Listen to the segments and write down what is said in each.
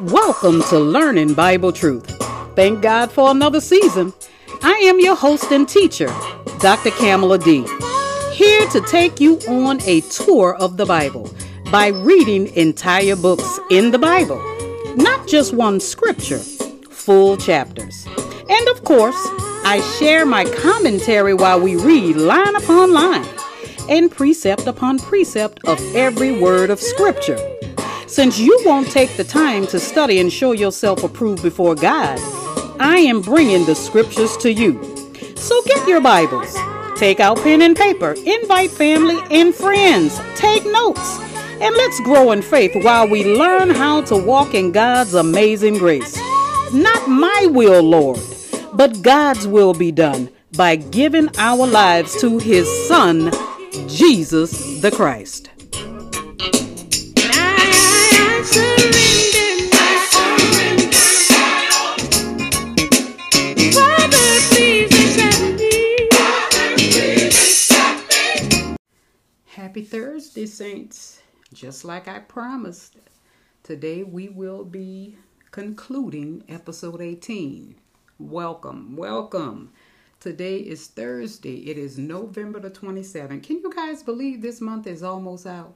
Welcome to Learning Bible Truth. Thank God for another season. I am your host and teacher, Dr. Kamala D. Here to take you on a tour of the Bible by reading entire books in the Bible, not just one scripture, full chapters. And of course, I share my commentary while we read line upon line and precept upon precept of every word of scripture. Since you won't take the time to study and show yourself approved before God, I am bringing the scriptures to you. So get your Bibles, take out pen and paper, invite family and friends, take notes, and let's grow in faith while we learn how to walk in God's amazing grace. Not my will, Lord, but God's will be done by giving our lives to His Son, Jesus the Christ. Happy Thursday, Saints. Just like I promised, today we will be concluding episode 18. Welcome, welcome. Today is Thursday. It is November the 27th. Can you guys believe this month is almost out?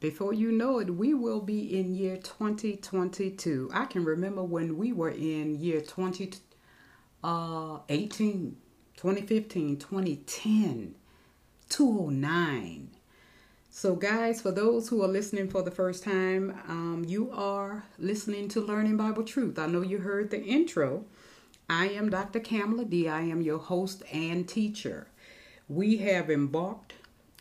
Before you know it, we will be in year 2022. I can remember when we were in year 2018, uh, 2015, 2010, 209. So, guys, for those who are listening for the first time, um, you are listening to Learning Bible Truth. I know you heard the intro. I am Dr. Kamala D. I am your host and teacher. We have embarked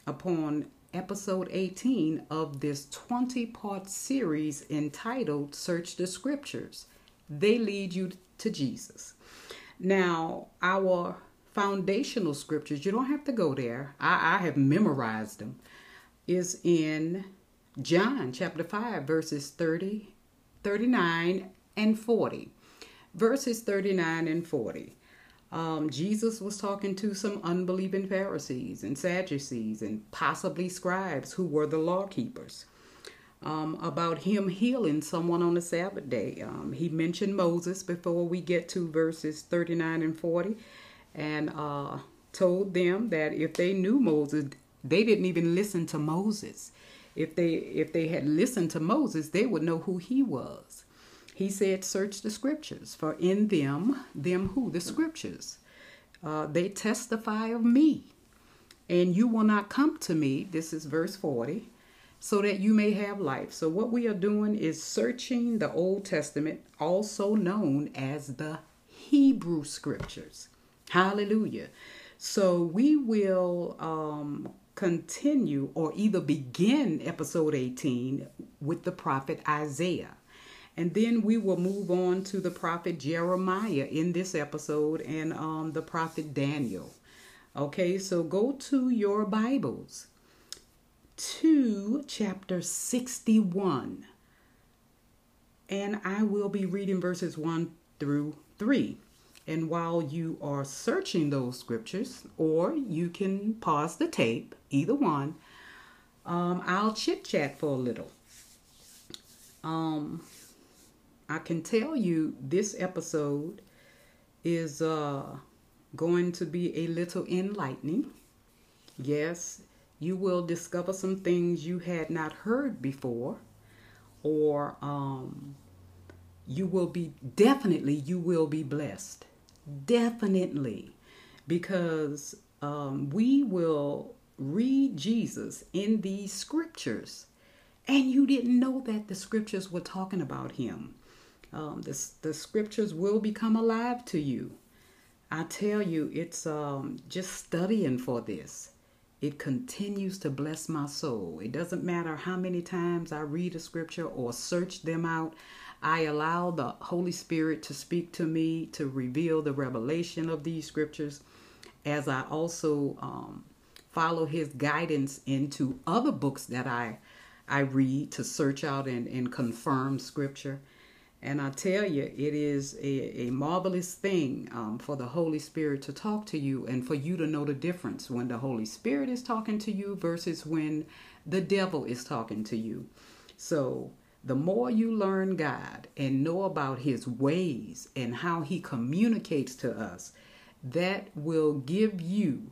upon episode 18 of this 20 part series entitled Search the Scriptures. They lead you to Jesus. Now, our foundational scriptures, you don't have to go there, I, I have memorized them is in John chapter 5, verses 30, 39, and 40. Verses 39 and 40. Um, Jesus was talking to some unbelieving Pharisees and Sadducees and possibly scribes who were the law keepers um, about him healing someone on the Sabbath day. Um, he mentioned Moses before we get to verses 39 and 40 and uh, told them that if they knew Moses, they didn't even listen to Moses. If they if they had listened to Moses, they would know who he was. He said, "Search the scriptures, for in them, them who the scriptures, uh, they testify of me, and you will not come to me." This is verse forty, so that you may have life. So what we are doing is searching the Old Testament, also known as the Hebrew scriptures. Hallelujah. So we will um, continue or either begin episode 18 with the prophet Isaiah. And then we will move on to the prophet Jeremiah in this episode and um, the prophet Daniel. Okay, so go to your Bibles to chapter 61. And I will be reading verses 1 through 3. And while you are searching those scriptures, or you can pause the tape, either one, um, I'll chit chat for a little. Um, I can tell you this episode is uh, going to be a little enlightening. Yes, you will discover some things you had not heard before, or um, you will be definitely you will be blessed Definitely. Because um, we will read Jesus in these scriptures, and you didn't know that the scriptures were talking about him. Um, the, the scriptures will become alive to you. I tell you, it's um, just studying for this. It continues to bless my soul. It doesn't matter how many times I read a scripture or search them out. I allow the Holy Spirit to speak to me to reveal the revelation of these scriptures as I also um, follow his guidance into other books that I I read to search out and, and confirm scripture. And I tell you, it is a, a marvelous thing um, for the Holy Spirit to talk to you and for you to know the difference when the Holy Spirit is talking to you versus when the devil is talking to you. So, the more you learn God and know about His ways and how He communicates to us, that will give you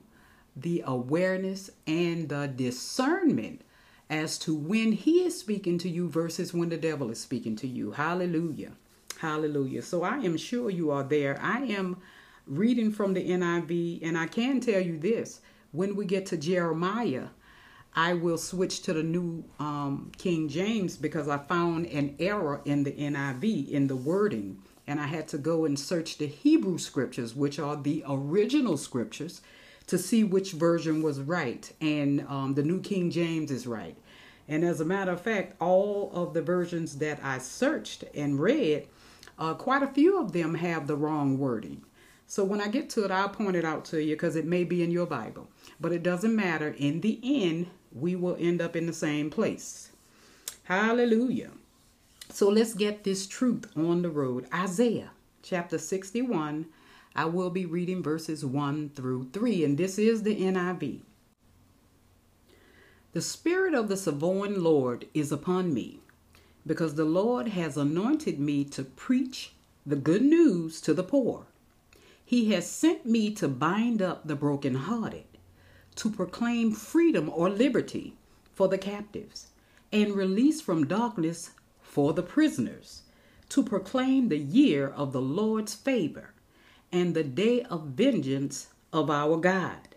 the awareness and the discernment as to when he is speaking to you versus when the devil is speaking to you. Hallelujah. Hallelujah. So I am sure you are there. I am reading from the NIV, and I can tell you this when we get to Jeremiah, I will switch to the new um, King James because I found an error in the NIV in the wording. And I had to go and search the Hebrew scriptures, which are the original scriptures, to see which version was right. And um, the New King James is right. And as a matter of fact, all of the versions that I searched and read, uh, quite a few of them have the wrong wording. So when I get to it, I'll point it out to you because it may be in your Bible. But it doesn't matter. In the end, we will end up in the same place. Hallelujah. So let's get this truth on the road. Isaiah chapter 61. I will be reading verses 1 through 3, and this is the NIV. The Spirit of the Sovereign Lord is upon me, because the Lord has anointed me to preach the good news to the poor. He has sent me to bind up the brokenhearted, to proclaim freedom or liberty for the captives, and release from darkness for the prisoners, to proclaim the year of the Lord's favor and the day of vengeance of our God,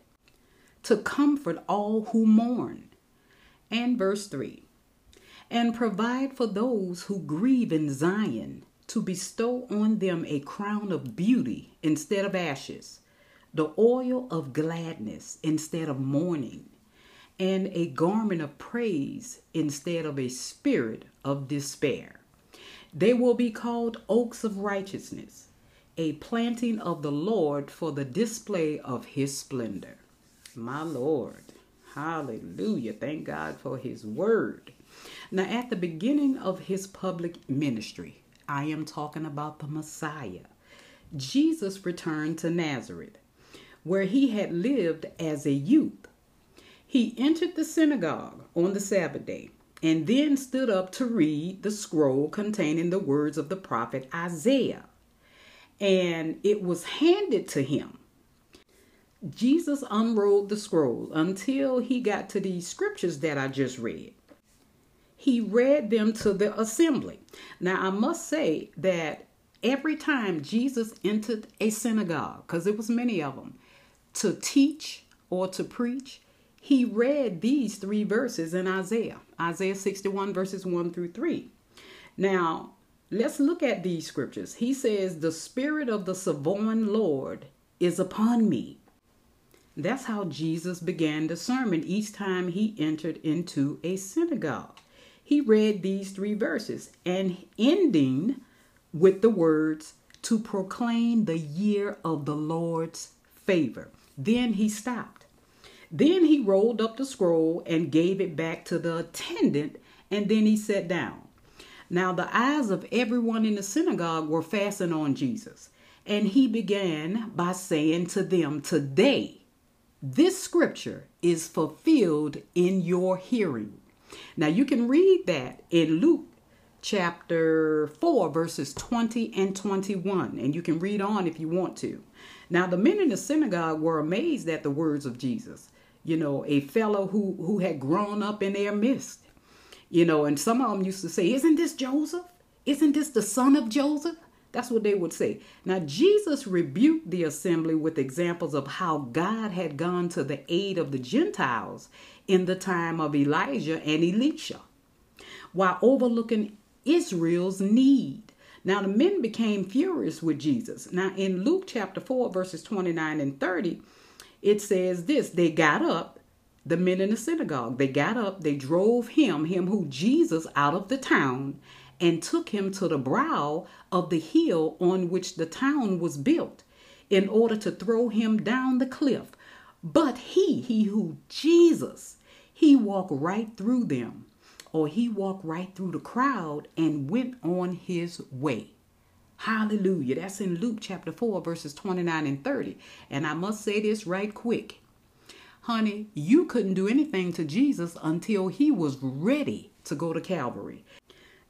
to comfort all who mourn and verse 3 and provide for those who grieve in Zion to bestow on them a crown of beauty instead of ashes, the oil of gladness instead of mourning, and a garment of praise instead of a spirit of despair. They will be called oaks of righteousness, a planting of the Lord for the display of his splendor. My Lord. Hallelujah. Thank God for his word. Now, at the beginning of his public ministry, I am talking about the Messiah. Jesus returned to Nazareth, where he had lived as a youth. He entered the synagogue on the Sabbath day and then stood up to read the scroll containing the words of the prophet Isaiah. And it was handed to him Jesus unrolled the scroll until he got to these scriptures that I just read. He read them to the assembly. Now, I must say that every time Jesus entered a synagogue, because there was many of them, to teach or to preach, he read these three verses in Isaiah, Isaiah 61 verses 1 through 3. Now, let's look at these scriptures. He says, The Spirit of the Sovereign Lord is upon me that's how Jesus began the sermon each time he entered into a synagogue. He read these three verses and ending with the words, to proclaim the year of the Lord's favor. Then he stopped. Then he rolled up the scroll and gave it back to the attendant, and then he sat down. Now, the eyes of everyone in the synagogue were fastened on Jesus, and he began by saying to them, Today, this scripture is fulfilled in your hearing. Now you can read that in Luke chapter 4, verses 20 and 21, and you can read on if you want to. Now, the men in the synagogue were amazed at the words of Jesus. You know, a fellow who, who had grown up in their midst. You know, and some of them used to say, Isn't this Joseph? Isn't this the son of Joseph? That's what they would say. Now, Jesus rebuked the assembly with examples of how God had gone to the aid of the Gentiles in the time of Elijah and Elisha, while overlooking Israel's need. Now, the men became furious with Jesus. Now, in Luke chapter 4, verses 29 and 30, it says this They got up, the men in the synagogue, they got up, they drove him, him who Jesus, out of the town and took him to the brow of the hill on which the town was built in order to throw him down the cliff. But he, he who Jesus, he walked right through them, or he walked right through the crowd and went on his way. Hallelujah. That's in Luke chapter 4, verses 29 and 30. And I must say this right quick. Honey, you couldn't do anything to Jesus until he was ready to go to Calvary.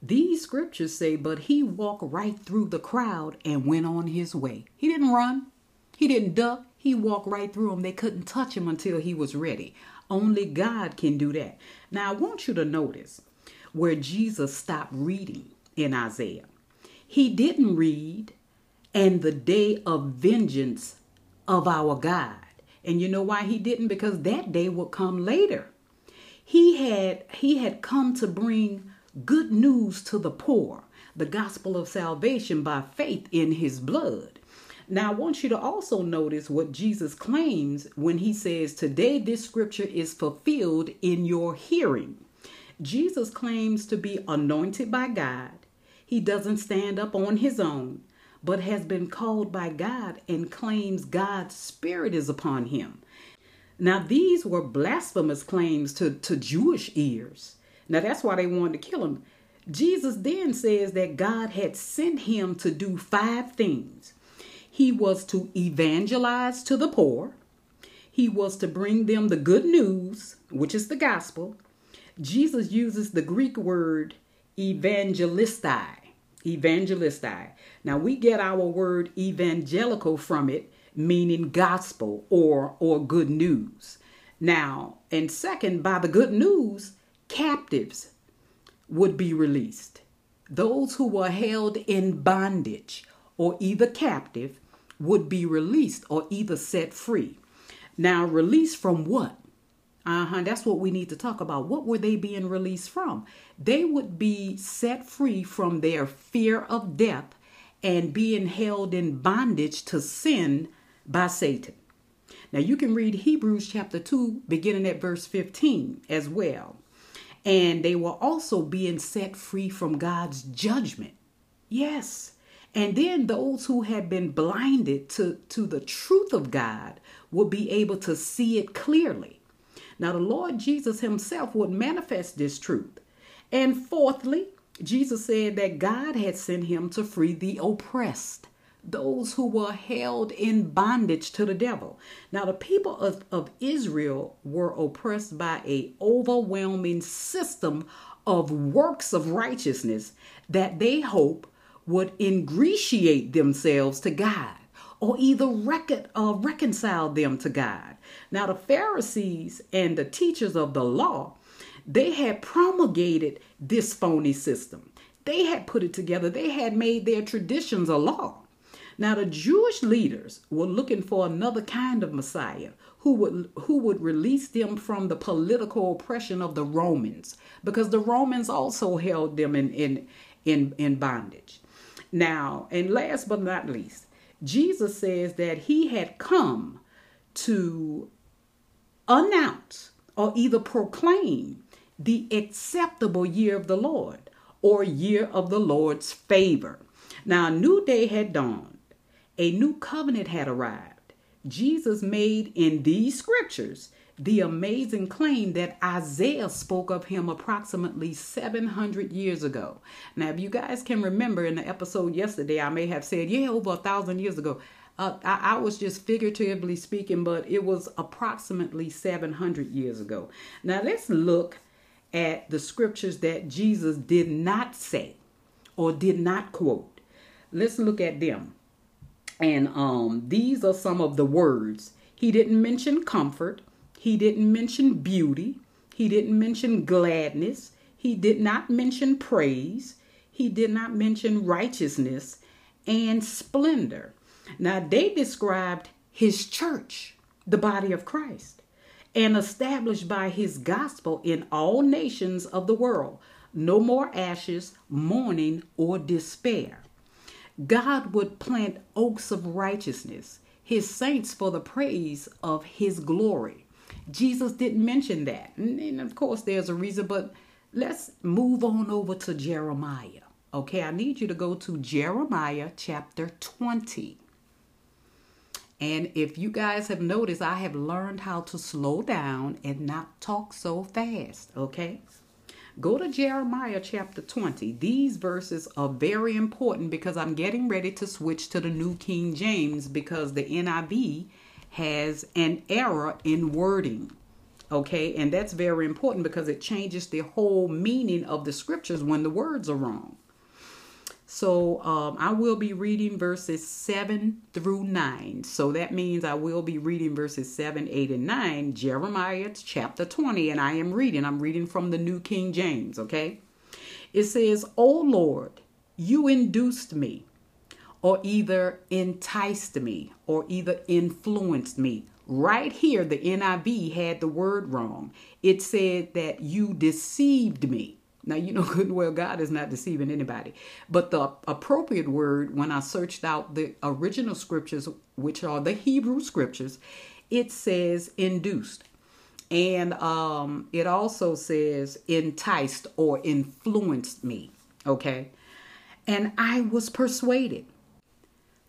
These scriptures say, but he walked right through the crowd and went on his way. He didn't run, he didn't duck, he walked right through them. They couldn't touch him until he was ready. Only God can do that. Now, I want you to notice where Jesus stopped reading in Isaiah. He didn't read, and the day of vengeance of our God. And you know why he didn't? Because that day would come later. He had he had come to bring good news to the poor, the gospel of salvation by faith in his blood. Now, I want you to also notice what Jesus claims when he says, Today this scripture is fulfilled in your hearing. Jesus claims to be anointed by God. He doesn't stand up on his own, but has been called by God and claims God's Spirit is upon him. Now, these were blasphemous claims to, to Jewish ears. Now, that's why they wanted to kill him. Jesus then says that God had sent him to do five things he was to evangelize to the poor. He was to bring them the good news, which is the gospel. Jesus uses the Greek word evangelistai. Evangelistai. Now we get our word evangelical from it, meaning gospel or or good news. Now, and second, by the good news, captives would be released. Those who were held in bondage or either captive would be released or either set free. Now, released from what? Uh huh. That's what we need to talk about. What were they being released from? They would be set free from their fear of death and being held in bondage to sin by Satan. Now, you can read Hebrews chapter 2, beginning at verse 15 as well. And they were also being set free from God's judgment. Yes, and then those who had been blinded to, to the truth of God will be able to see it clearly. Now, the Lord Jesus Himself would manifest this truth. And fourthly, Jesus said that God had sent Him to free the oppressed, those who were held in bondage to the devil. Now, the people of, of Israel were oppressed by a overwhelming system of works of righteousness that they hope would ingratiate themselves to God or either recon, uh, reconcile them to God. Now, the Pharisees and the teachers of the law, they had promulgated this phony system. They had put it together, they had made their traditions a law. Now, the Jewish leaders were looking for another kind of Messiah who would who would release them from the political oppression of the Romans, because the Romans also held them in in in, in bondage. Now, and last but not least, Jesus says that he had come to announce or either proclaim the acceptable year of the Lord or year of the Lord's favor. Now, a new day had dawned, a new covenant had arrived. Jesus made in these scriptures the amazing claim that Isaiah spoke of him approximately 700 years ago. Now, if you guys can remember in the episode yesterday, I may have said, yeah, over a thousand years ago. Uh, I, I, was just figuratively speaking, but it was approximately 700 years ago. Now, let's look at the scriptures that Jesus did not say or did not quote. Let's look at them. And um, these are some of the words. He didn't mention comfort. He didn't mention beauty. He didn't mention gladness. He did not mention praise. He did not mention righteousness and splendor. Now, they described his church, the body of Christ, and established by his gospel in all nations of the world. No more ashes, mourning, or despair. God would plant oaks of righteousness, his saints for the praise of his glory. Jesus didn't mention that. And, of course, there's a reason, but let's move on over to Jeremiah. Okay, I need you to go to Jeremiah chapter 20. And if you guys have noticed, I have learned how to slow down and not talk so fast. Okay, Go to Jeremiah chapter 20. These verses are very important because I'm getting ready to switch to the New King James because the NIV has an error in wording. Okay, and that's very important because it changes the whole meaning of the scriptures when the words are wrong. So um, I will be reading verses 7 through 9. So that means I will be reading verses 7, 8, and 9, Jeremiah chapter 20. And I am reading, I'm reading from the New King James, okay? It says, O Lord, you induced me, or either enticed me, or either influenced me. Right here, the NIV had the word wrong. It said that you deceived me. Now, you know good and well God is not deceiving anybody. But the appropriate word, when I searched out the original scriptures, which are the Hebrew scriptures, it says induced. And um, it also says enticed or influenced me. Okay. And I was persuaded.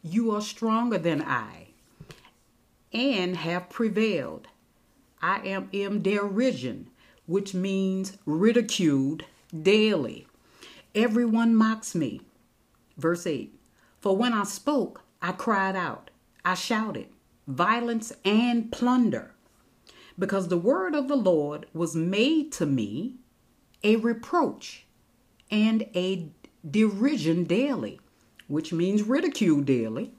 You are stronger than I and have prevailed. I am in derision, which means ridiculed daily. Everyone mocks me. Verse 8 For when I spoke, I cried out, I shouted, violence and plunder, because the word of the Lord was made to me a reproach and a derision daily, which means ridicule daily.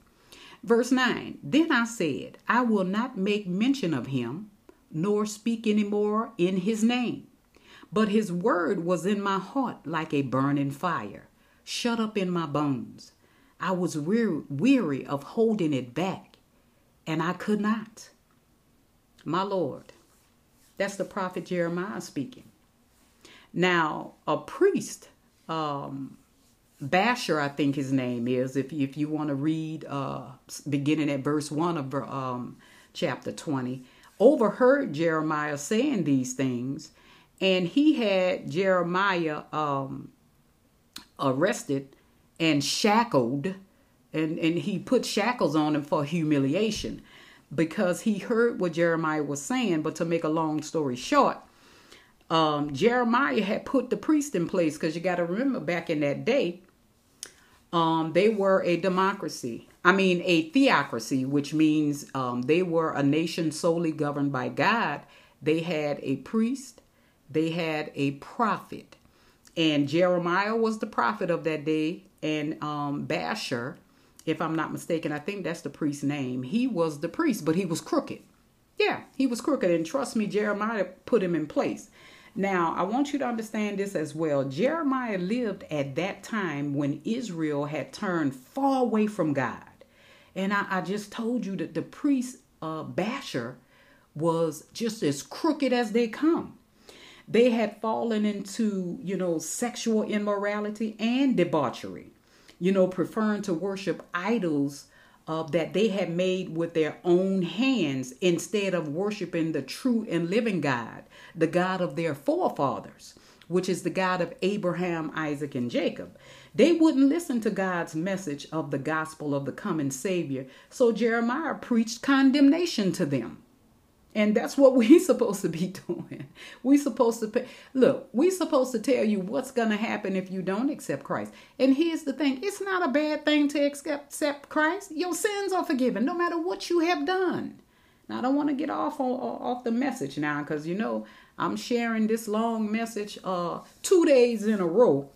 Verse 9 Then I said, I will not make mention of him, nor speak any more in his name. But his word was in my heart like a burning fire, shut up in my bones. I was weary, weary of holding it back, and I could not. My Lord, that's the prophet Jeremiah speaking. Now, a priest, um, Basher, I think his name is, if, if you want to read uh, beginning at verse 1 of um, chapter 20, overheard Jeremiah saying these things and he had Jeremiah um, arrested and shackled, and, and he put shackles on him for humiliation because he heard what Jeremiah was saying. But to make a long story short, um, Jeremiah had put the priest in place because you got to remember back in that day, um, they were a democracy. I mean, a theocracy, which means um, they were a nation solely governed by God. They had a priest, they had a prophet. And Jeremiah was the prophet of that day. And um, Basher, if I'm not mistaken, I think that's the priest's name. He was the priest, but he was crooked. Yeah, he was crooked. And trust me, Jeremiah put him in place. Now, I want you to understand this as well. Jeremiah lived at that time when Israel had turned far away from God. And I, I just told you that the priest, uh, Basher, was just as crooked as they come. They had fallen into, you know, sexual immorality and debauchery, you know, preferring to worship idols uh, that they had made with their own hands instead of worshiping the true and living God, the God of their forefathers, which is the God of Abraham, Isaac, and Jacob. They wouldn't listen to God's message of the gospel of the coming Savior, so Jeremiah preached condemnation to them. And that's what we're supposed to be doing. We're supposed to. Look, we're supposed to tell you what's going to happen if you don't accept Christ. And here's the thing: it's not a bad thing to accept, accept Christ. Your sins are forgiven, no matter what you have done. Now, I don't want to get off on, off the message now, because you know I'm sharing this long message uh two days in a row.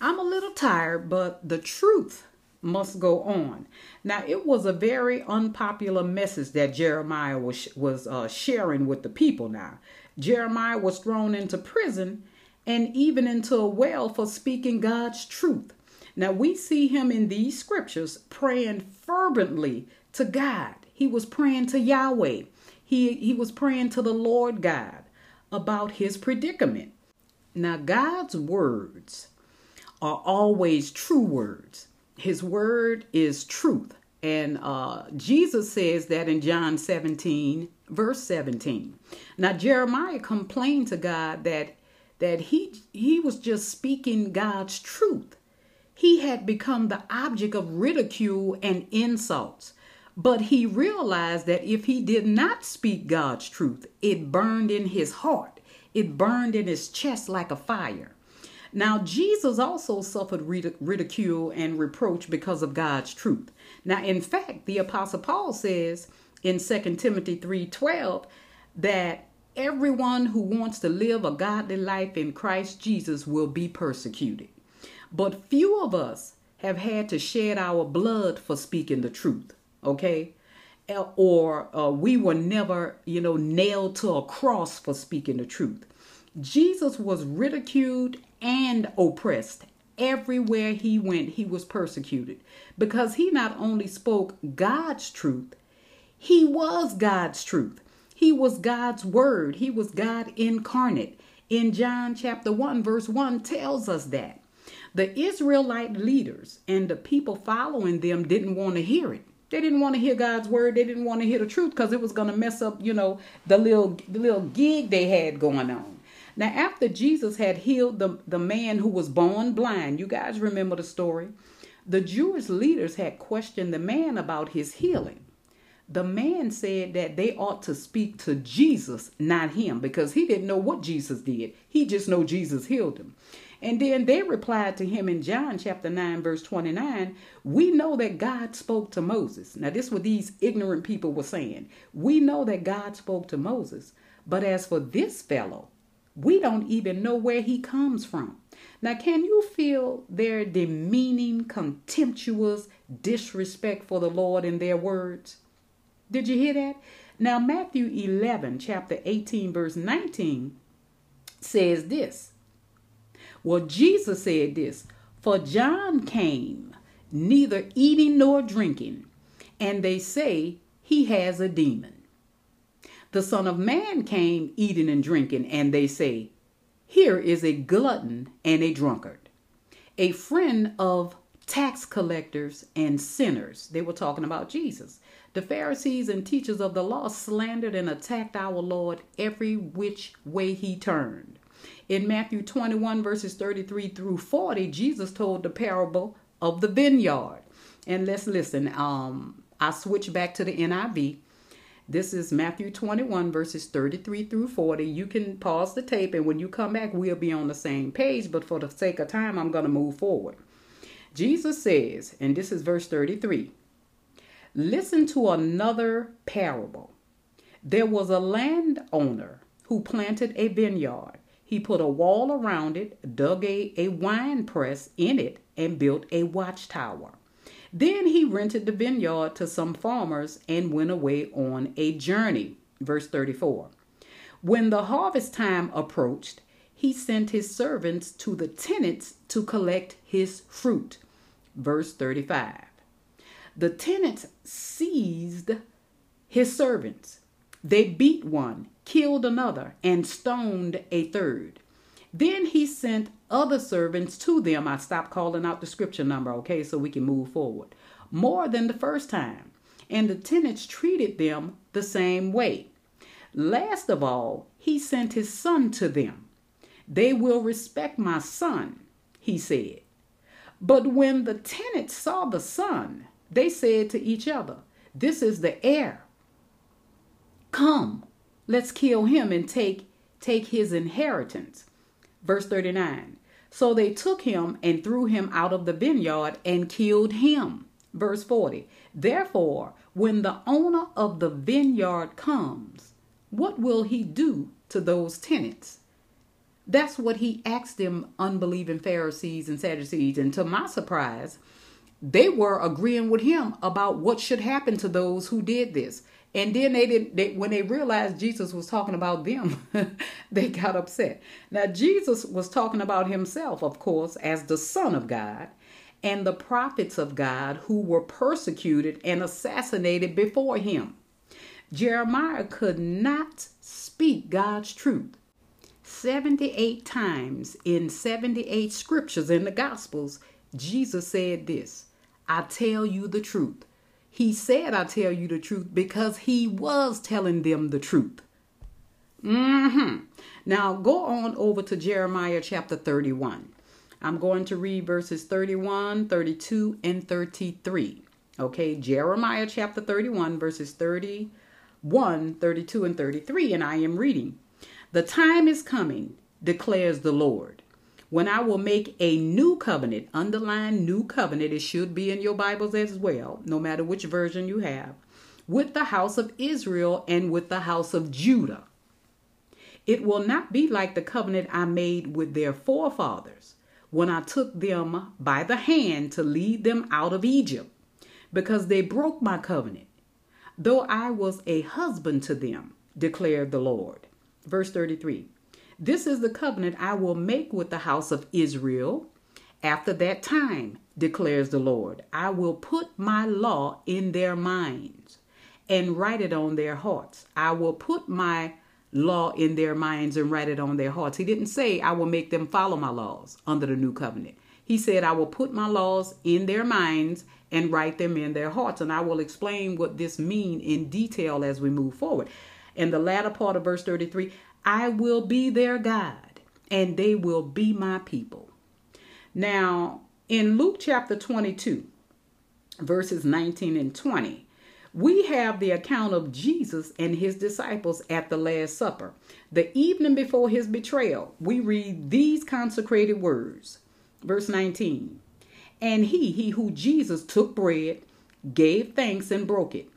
I'm a little tired, but the truth must go on. Now, it was a very unpopular message that Jeremiah was, was uh, sharing with the people now. Jeremiah was thrown into prison and even into a well for speaking God's truth. Now, we see him in these scriptures praying fervently to God. He was praying to Yahweh, he, he was praying to the Lord God about his predicament. Now, God's words are always true words his word is truth. And uh, Jesus says that in John 17, verse 17. Now Jeremiah complained to God that that he he was just speaking God's truth. He had become the object of ridicule and insults. But he realized that if he did not speak God's truth, it burned in his heart. it burned in his chest like a fire. Now, Jesus also suffered ridicule and reproach because of God's truth. Now, in fact, the Apostle Paul says in 2 Timothy 3:12 that everyone who wants to live a godly life in Christ Jesus will be persecuted. But few of us have had to shed our blood for speaking the truth, okay? Or uh, we were never, you know, nailed to a cross for speaking the truth. Jesus was ridiculed and oppressed. Everywhere he went, he was persecuted because he not only spoke God's truth, he was God's truth. He was God's word. He was God incarnate. In John chapter 1, verse 1 tells us that. The Israelite leaders and the people following them didn't want to hear it. They didn't want to hear God's word. They didn't want to hear the truth because it was going to mess up, you know, the little the little gig they had going on. Now, after Jesus had healed the, the man who was born blind, you guys remember the story? The Jewish leaders had questioned the man about his healing. The man said that they ought to speak to Jesus, not him, because he didn't know what Jesus did. He just know Jesus healed him. And then they replied to him in John chapter 9, verse 29, we know that God spoke to Moses. Now, this is what these ignorant people were saying. We know that God spoke to Moses. But as for this fellow, we don't even know where he comes from. Now, can you feel their demeaning, contemptuous disrespect for the Lord in their words? Did you hear that? Now, Matthew 11, chapter 18, verse 19 says this. Well, Jesus said this For John came, neither eating nor drinking, and they say he has a demon. The Son of Man came eating and drinking, and they say, Here is a glutton and a drunkard, a friend of tax collectors and sinners. They were talking about Jesus. The Pharisees and teachers of the law slandered and attacked our Lord every which way he turned. In Matthew 21, verses 33 through 40, Jesus told the parable of the vineyard. And let's listen. Um, I switch back to the NIV this is Matthew 21, verses 33 through 40. You can pause the tape, and when you come back, we'll be on the same page. But for the sake of time, I'm going to move forward. Jesus says, and this is verse 33 Listen to another parable. There was a landowner who planted a vineyard. He put a wall around it, dug a, a wine press in it, and built a watchtower. Then he rented the vineyard to some farmers and went away on a journey. Verse 34. When the harvest time approached, he sent his servants to the tenants to collect his fruit. Verse 35. The tenants seized his servants. They beat one, killed another, and stoned a third. Then he sent other servants to them. I stopped calling out the scripture number, okay, so we can move forward. More than the first time. And the tenants treated them the same way. Last of all, he sent his son to them. They will respect my son, he said. But when the tenants saw the son, they said to each other, This is the heir. Come, let's kill him and take take his inheritance. Verse 39. So they took him and threw him out of the vineyard and killed him. Verse 40. Therefore, when the owner of the vineyard comes, what will he do to those tenants? That's what he asked them unbelieving Pharisees and Sadducees. And to my surprise, they were agreeing with him about what should happen to those who did this. And then they didn't they, when they realized Jesus was talking about them, they got upset. Now Jesus was talking about himself, of course, as the Son of God and the prophets of God who were persecuted and assassinated before him. Jeremiah could not speak God's truth. 78 times in 78 scriptures in the Gospels, Jesus said this I tell you the truth. He said, I tell you the truth because he was telling them the truth. Mm-hmm. Now go on over to Jeremiah chapter 31. I'm going to read verses 31, 32, and 33. Okay, Jeremiah chapter 31, verses 31, 32, and 33, and I am reading. The time is coming, declares the Lord, when I will make a new covenant, underline new covenant, it should be in your Bibles as well, no matter which version you have, with the house of Israel and with the house of Judah. It will not be like the covenant I made with their forefathers when I took them by the hand to lead them out of Egypt, because they broke my covenant, though I was a husband to them, declared the Lord. Verse 33 This is the covenant I will make with the house of Israel. After that time, declares the Lord, I will put my law in their minds and write it on their hearts. I will put my law in their minds and write it on their hearts. He didn't say, I will make them follow my laws under the new covenant. He said, I will put my laws in their minds and write them in their hearts. And I will explain what this mean in detail as we move forward. In the latter part of verse 33, I will be their God and they will be my people. Now, in Luke chapter 22, verses 19 and 20, we have the account of Jesus and his disciples at the Last Supper. The evening before his betrayal, we read these consecrated words. Verse 19 And he, he who Jesus took bread, gave thanks and broke it,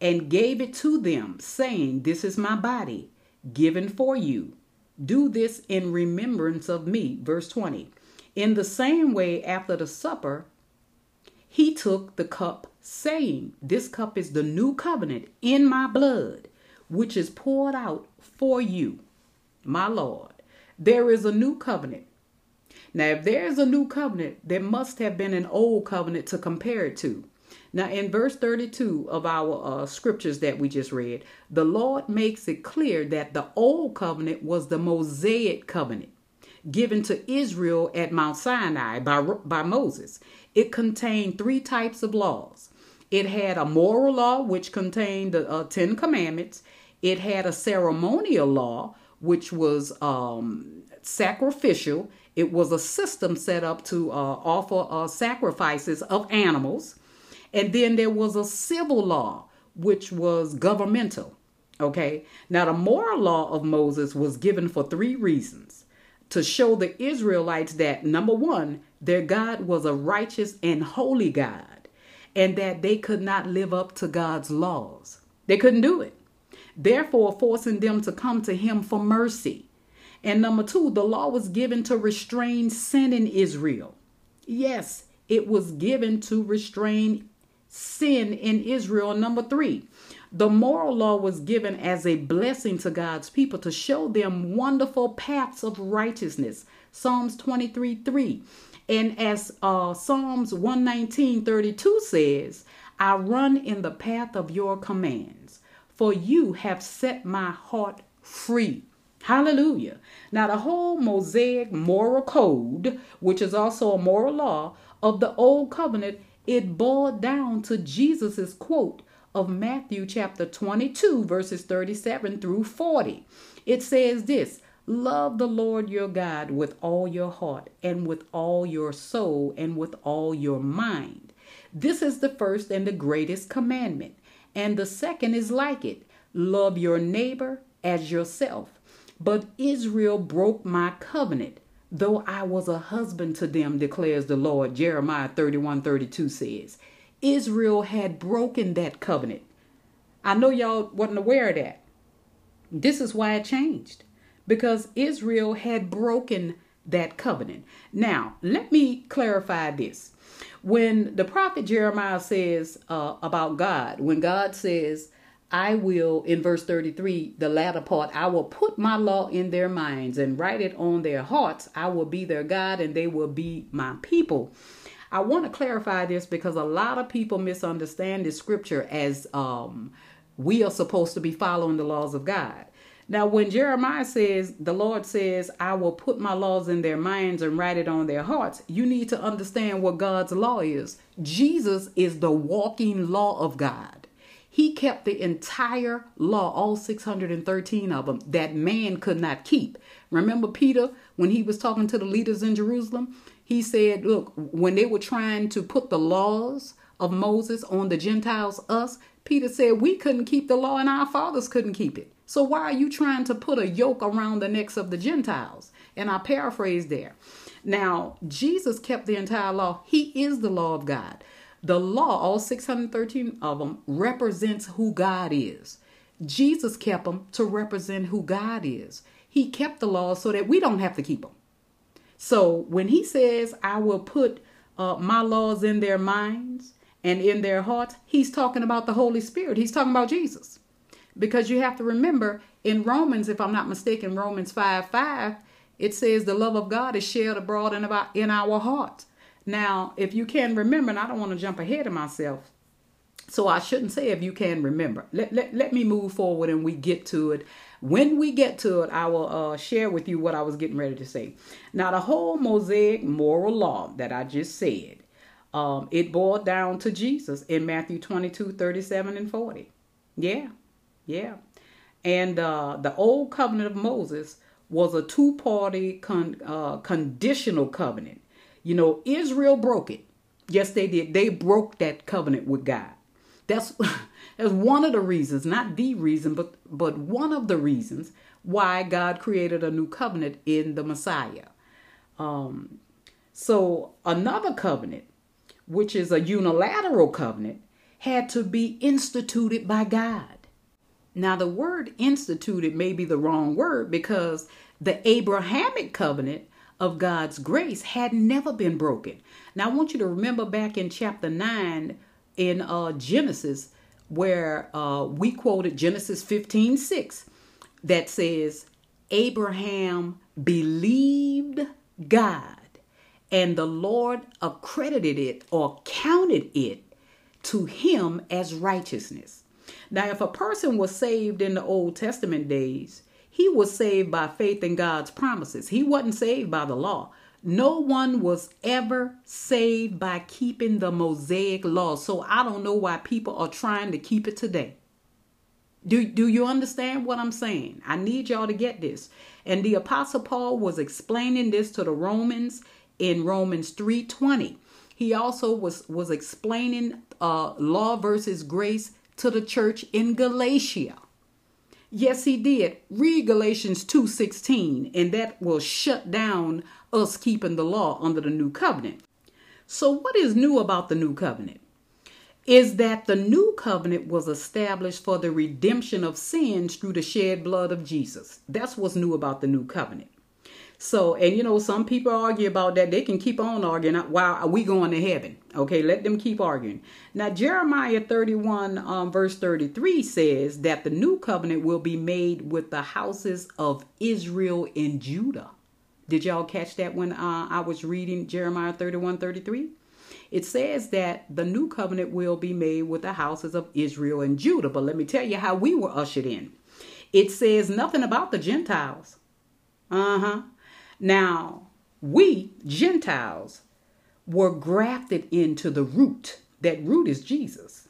and gave it to them, saying, This is my body, given for you. Do this in remembrance of me. Verse 20 In the same way, after the supper, he took the cup saying, This cup is the new covenant in my blood, which is poured out for you, my Lord. There is a new covenant. Now, if there is a new covenant, there must have been an old covenant to compare it to. Now, in verse 32 of our uh, scriptures that we just read, the Lord makes it clear that the old covenant was the Mosaic covenant given to Israel at Mount Sinai by, by Moses. It contained three types of laws it had a moral law, which contained the uh, Ten Commandments. It had a ceremonial law, which was um, sacrificial. It was a system set up to uh, offer uh, sacrifices of animals. And then there was a civil law, which was governmental. Okay. Now, the moral law of Moses was given for three reasons to show the Israelites that number one, their God was a righteous and holy God and that they could not live up to God's laws. They couldn't do it. Therefore, forcing them to come to Him for mercy. And number two, the law was given to restrain sin in Israel. Yes, it was given to restrain sin in Israel. Number three, the moral law was given as a blessing to God's people to show them wonderful paths of righteousness. Psalms 23 3. And as uh, Psalms 119:32 says, I run in the path of your commands, for you have set my heart free. Hallelujah. Now, the whole Mosaic moral code, which is also a moral law of the old covenant, it boiled down to Jesus's quote of Matthew chapter 22, verses 37 through 40. It says this Love the Lord your God with all your heart and with all your soul and with all your mind. This is the first and the greatest commandment. And the second is like it love your neighbor as yourself. But Israel broke my covenant, though I was a husband to them, declares the Lord. Jeremiah 31 32 says. Israel had broken that covenant. I know y'all wasn't aware of that. This is why it changed because Israel had broken that covenant. Now, let me clarify this. When the prophet Jeremiah says uh, about God, when God says, I will, in verse 33, the latter part, I will put my law in their minds and write it on their hearts. I will be their God and they will be my people. I want to clarify this because a lot of people misunderstand this scripture as um, we are supposed to be following the laws of God. Now, when Jeremiah says, the Lord says, I will put my laws in their minds and write it on their hearts, you need to understand what God's law is. Jesus is the walking law of God. He kept the entire law, all 613 of them, that man could not keep. Remember Peter, when he was talking to the leaders in Jerusalem? He said, Look, when they were trying to put the laws of Moses on the Gentiles, us, Peter said we couldn't keep the law and our fathers couldn't keep it. So why are you trying to put a yoke around the necks of the Gentiles? And I paraphrase there. Now, Jesus kept the entire law. He is the law of God. The law, all 613 of them, represents who God is. Jesus kept them to represent who God is. He kept the law so that we don't have to keep them. So when he says, I will put uh, my laws in their minds and in their hearts, he's talking about the Holy Spirit. He's talking about Jesus. Because you have to remember in Romans, if I'm not mistaken, Romans 5 5, it says the love of God is shared abroad in, about, in our hearts. Now, if you can remember, and I don't want to jump ahead of myself, so I shouldn't say if you can remember. Let, let, let me move forward and we get to it. When we get to it, I will uh, share with you what I was getting ready to say. Now, the whole Mosaic moral law that I just said, um, it boiled down to Jesus in Matthew 22, 37 and 40. Yeah, yeah. And uh, the old covenant of Moses was a two party con- uh, conditional covenant. You know, Israel broke it. Yes, they did. They broke that covenant with God. That's that's one of the reasons, not the reason, but but one of the reasons why God created a new covenant in the Messiah. Um, so another covenant, which is a unilateral covenant, had to be instituted by God. Now, the word instituted may be the wrong word because the Abrahamic covenant of God's grace had never been broken. Now, I want you to remember back in chapter 9 in uh, Genesis, where uh, we quoted Genesis 15 6, that says, Abraham believed God, and the Lord accredited it or counted it to him as righteousness. Now, if a person was saved in the Old Testament days, he was saved by faith in God's promises. He wasn't saved by the law. No one was ever saved by keeping the Mosaic law. So I don't know why people are trying to keep it today. Do, do you understand what I'm saying? I need y'all to get this. And the apostle Paul was explaining this to the Romans in Romans 3:20. He also was was explaining uh, law versus grace to the church in Galatia. Yes, he did. Read Galatians 2:16 and that will shut down us keeping the law under the new covenant. So what is new about the new covenant? Is that the new covenant was established for the redemption of sins through the shed blood of Jesus. That's what's new about the new covenant. So, and you know, some people argue about that. They can keep on arguing. Why are we going to heaven? Okay, let them keep arguing. Now, Jeremiah 31, um, verse 33 says that the new covenant will be made with the houses of Israel and Judah. Did y'all catch that when uh, I was reading Jeremiah 31, 33? It says that the new covenant will be made with the houses of Israel and Judah. But let me tell you how we were ushered in. It says nothing about the Gentiles. Uh huh. Now, we, Gentiles, were grafted into the root. That root is Jesus.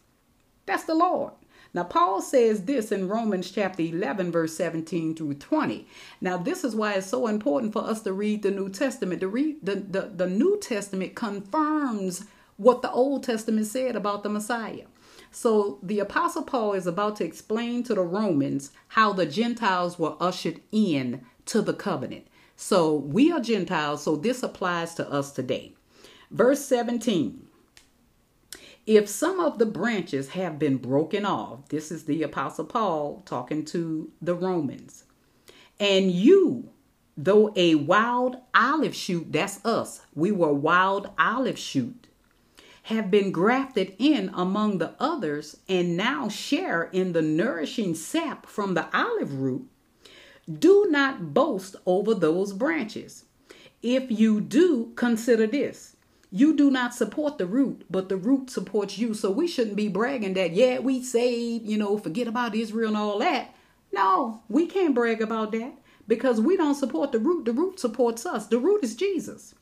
That's the Lord. Now, Paul says this in Romans chapter 11, verse 17 through 20. Now, this is why it's so important for us to read the New Testament. To read the, the, the New Testament confirms what the Old Testament said about the Messiah. So, the Apostle Paul is about to explain to the Romans how the Gentiles were ushered in to the covenant. So we are Gentiles, so this applies to us today. Verse 17 If some of the branches have been broken off, this is the Apostle Paul talking to the Romans, and you, though a wild olive shoot, that's us, we were wild olive shoot, have been grafted in among the others and now share in the nourishing sap from the olive root do not boast over those branches. If you do, consider this. You do not support the root, but the root supports you. So we shouldn't be bragging that, yeah, we saved, you know, forget about Israel and all that. No, we can't brag about that because we don't support the root. The root supports us. The root is Jesus.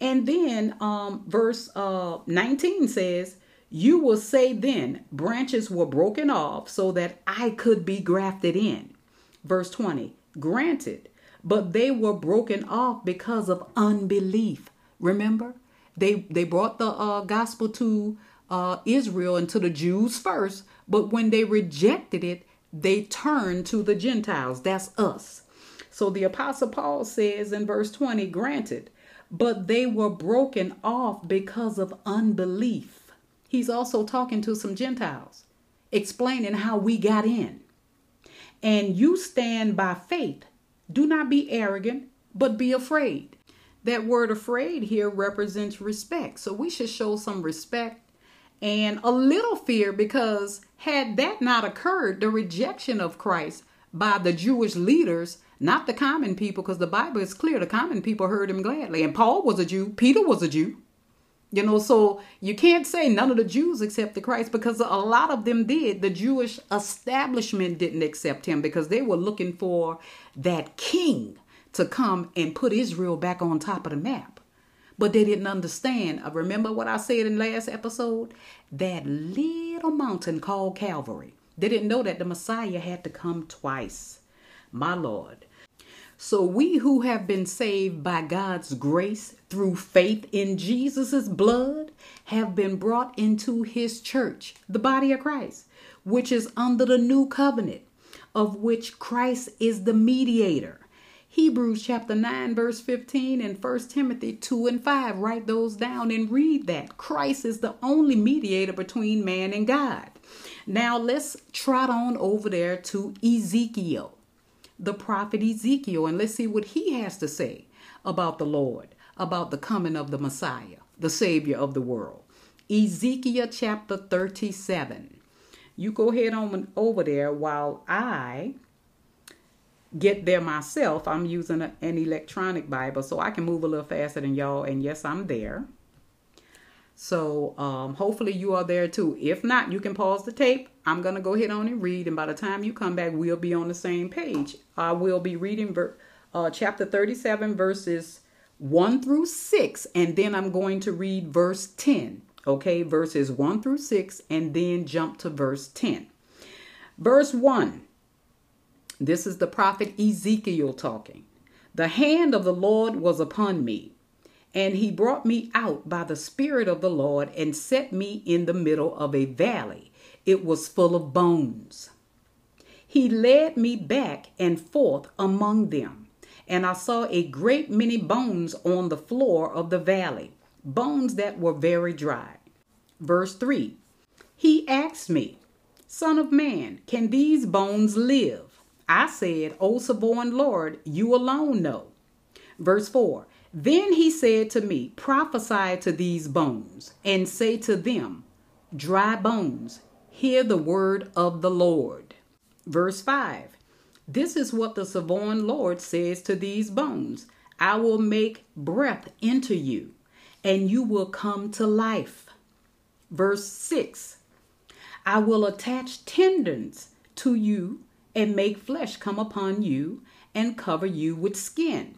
And then um, verse uh, 19 says, You will say then, branches were broken off so that I could be grafted in. Verse 20 Granted, but they were broken off because of unbelief. Remember? They they brought the uh, gospel to uh, Israel and to the Jews first, but when they rejected it, they turned to the Gentiles. That's us. So the Apostle Paul says in verse 20, granted, but they were broken off because of unbelief. He's also talking to some Gentiles, explaining how we got in. And you stand by faith. Do not be arrogant, but be afraid. That word afraid here represents respect. So we should show some respect and a little fear because had that not occurred, the rejection of Christ by the Jewish leaders, not the common people, because the Bible is clear, the common people heard him gladly. And Paul was a Jew, Peter was a Jew. You know, so you can't say none of the Jews accepted Christ because a lot of them did. The Jewish establishment didn't accept him because they were looking for that king to come and put Israel back on top of the map but they didn't understand. Uh, remember what I said in last episode? That little mountain called Calvary. They didn't know that the Messiah had to come twice. My Lord. So we who have been saved by God's grace through faith in Jesus' blood have been brought into his church, the body of Christ, which is under the new covenant, of which Christ is the mediator Hebrews chapter 9, verse 15, and 1 Timothy 2 and 5. Write those down and read that. Christ is the only mediator between man and God. Now let's trot on over there to Ezekiel, the prophet Ezekiel, and let's see what he has to say about the Lord, about the coming of the Messiah, the Savior of the world. Ezekiel chapter 37. You go ahead on over there while I get there myself. I'm using a, an electronic Bible, so I can move a little faster than y'all. And yes, I'm there. So um, hopefully you are there too. If not, you can pause the tape. I'm going to go ahead on and read. And by the time you come back, we'll be on the same page. I will be reading ver- uh, chapter 37, verses 1 through 6. And then I'm going to read verse 10. Okay, verses 1 through 6, and then jump to verse 10. Verse 1 this is the prophet Ezekiel talking. The hand of the Lord was upon me, and he brought me out by the Spirit of the Lord and set me in the middle of a valley. It was full of bones. He led me back and forth among them, and I saw a great many bones on the floor of the valley, bones that were very dry. Verse 3 He asked me, Son of man, can these bones live? I said, O sovereign Lord, you alone know. Verse 4 Then he said to me, Prophesy to these bones, and say to them, Dry bones, hear the word of the Lord. Verse 5 This is what the sovereign Lord says to these bones I will make breath into you, and you will come to life. Verse 6 I will attach tendons to you and make flesh come upon you and cover you with skin.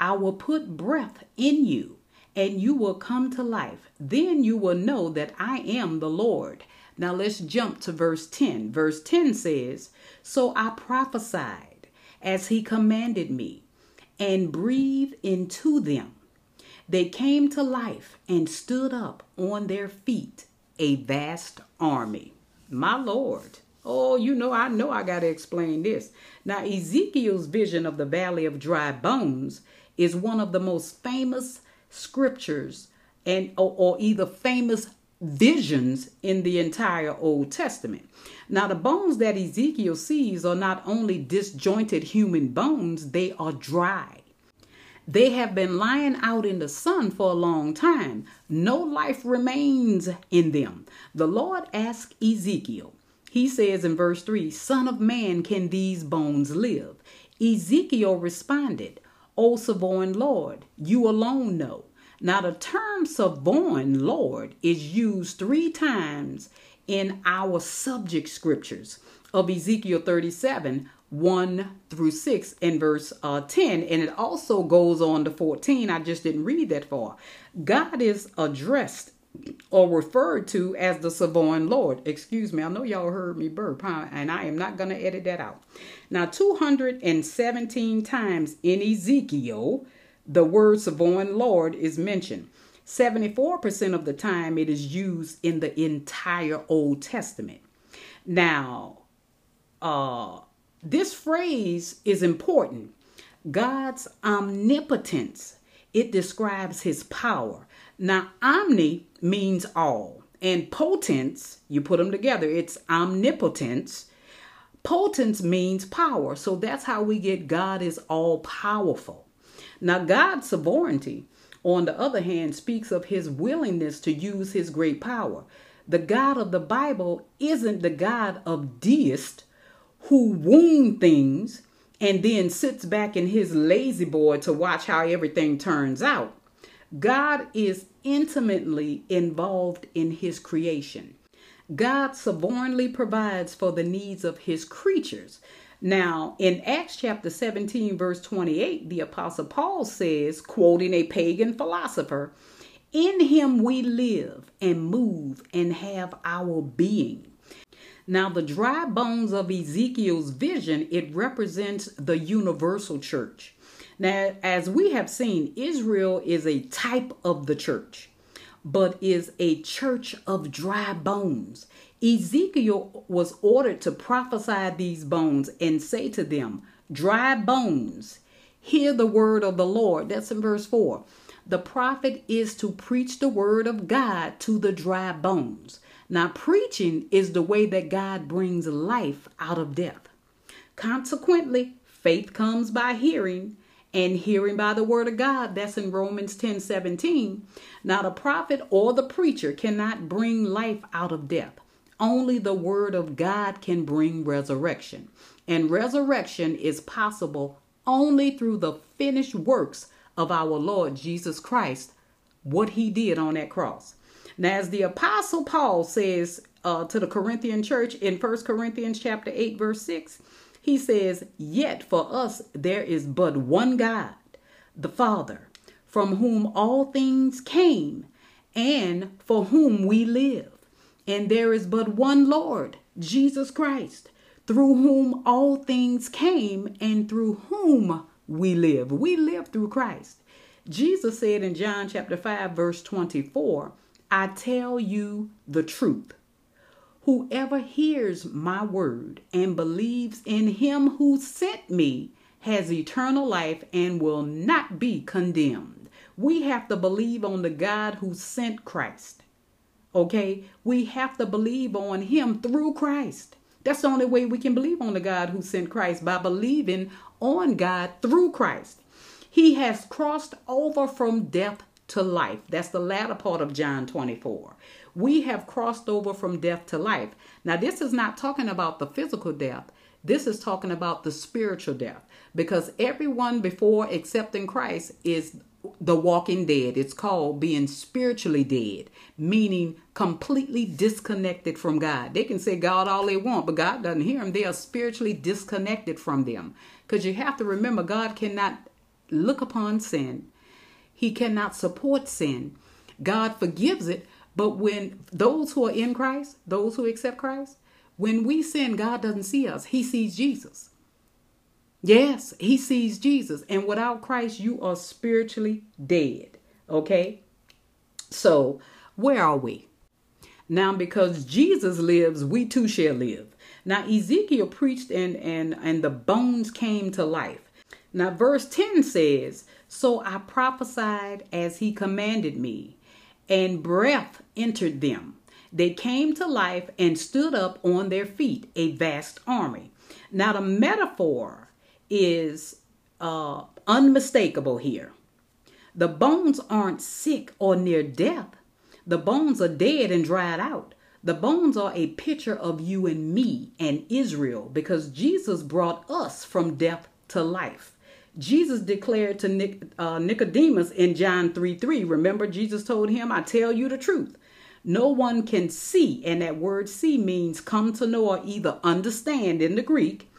I will put breath in you and you will come to life. Then you will know that I am the Lord. Now let's jump to verse 10. Verse 10 says, So I prophesied as he commanded me and breathed into them. They came to life and stood up on their feet, a vast army. My Lord. Oh, you know, I know I got to explain this. Now, Ezekiel's vision of the valley of dry bones is one of the most famous scriptures and or, or either famous visions in the entire Old Testament. Now, the bones that Ezekiel sees are not only disjointed human bones, they are dry. They have been lying out in the sun for a long time. No life remains in them. The Lord asked Ezekiel, he says in verse 3 Son of man, can these bones live? Ezekiel responded, O sovereign Lord, you alone know. Now, the term sovereign Lord is used three times in our subject scriptures of Ezekiel 37 1 through 6 and verse uh, 10 and it also goes on to 14 i just didn't read that far god is addressed or referred to as the sovereign Lord. Excuse me, I know y'all heard me burp, huh? and I am not going to edit that out. Now, 217 times in Ezekiel, the word sovereign Lord is mentioned. 74% of the time, it is used in the entire Old Testament. Now, uh, this phrase is important. God's omnipotence, it describes his power. Now, omni means all, and potence, you put them together, it's omnipotence. Potence means power. So that's how we get God is all powerful. Now, God's sovereignty, on the other hand, speaks of his willingness to use his great power. The God of the Bible isn't the God of deists who wound things and then sits back in his La-Z-Boy to watch how everything turns out. God is intimately involved in his creation. God sovereignly provides for the needs of his creatures. Now, in Acts chapter 17, verse 28, the Apostle Paul says, quoting a pagan philosopher, In him we live and move and have our being. Now, the dry bones of Ezekiel's vision, it represents the universal church. Now, as we have seen, Israel is a type of the church, but is a church of dry bones. Ezekiel was ordered to prophesy these bones and say to them, Dry bones, hear the word of the Lord. That's in verse 4. The prophet is to preach the word of God to the dry bones. Now, preaching is the way that God brings life out of death. Consequently, faith comes by hearing, and hearing by the word of God. That's in Romans 10 17. Now, the prophet or the preacher cannot bring life out of death. Only the word of God can bring resurrection. And resurrection is possible only through the finished works of our Lord Jesus Christ, what he did on that cross. Now, as the apostle Paul says uh, to the Corinthian church in 1 Corinthians chapter 8, verse 6, he says, Yet for us there is but one God, the Father, from whom all things came, and for whom we live. And there is but one Lord, Jesus Christ, through whom all things came and through whom we live. We live through Christ. Jesus said in John chapter 5, verse 24, I tell you the truth. Whoever hears my word and believes in him who sent me has eternal life and will not be condemned. We have to believe on the God who sent Christ. Okay? We have to believe on him through Christ. That's the only way we can believe on the God who sent Christ by believing on God through Christ. He has crossed over from death to life. That's the latter part of John 24. We have crossed over from death to life. Now, this is not talking about the physical death. This is talking about the spiritual death because everyone before accepting Christ is the walking dead. It's called being spiritually dead, meaning completely disconnected from God. They can say God all they want, but God doesn't hear them. They are spiritually disconnected from them. Because you have to remember, God cannot look upon sin, He cannot support sin. God forgives it, but when those who are in Christ, those who accept Christ, when we sin, God doesn't see us, He sees Jesus. Yes, He sees Jesus. And without Christ, you are spiritually dead. Okay? So, where are we? Now, because Jesus lives, we too shall live. Now, Ezekiel preached and, and, and the bones came to life. Now, verse 10 says, So I prophesied as he commanded me, and breath entered them. They came to life and stood up on their feet, a vast army. Now, the metaphor is uh, unmistakable here. The bones aren't sick or near death, the bones are dead and dried out. The bones are a picture of you and me and Israel because Jesus brought us from death to life. Jesus declared to Nic- uh, Nicodemus in John 3 3. Remember, Jesus told him, I tell you the truth. No one can see, and that word see means come to know or either understand in the Greek,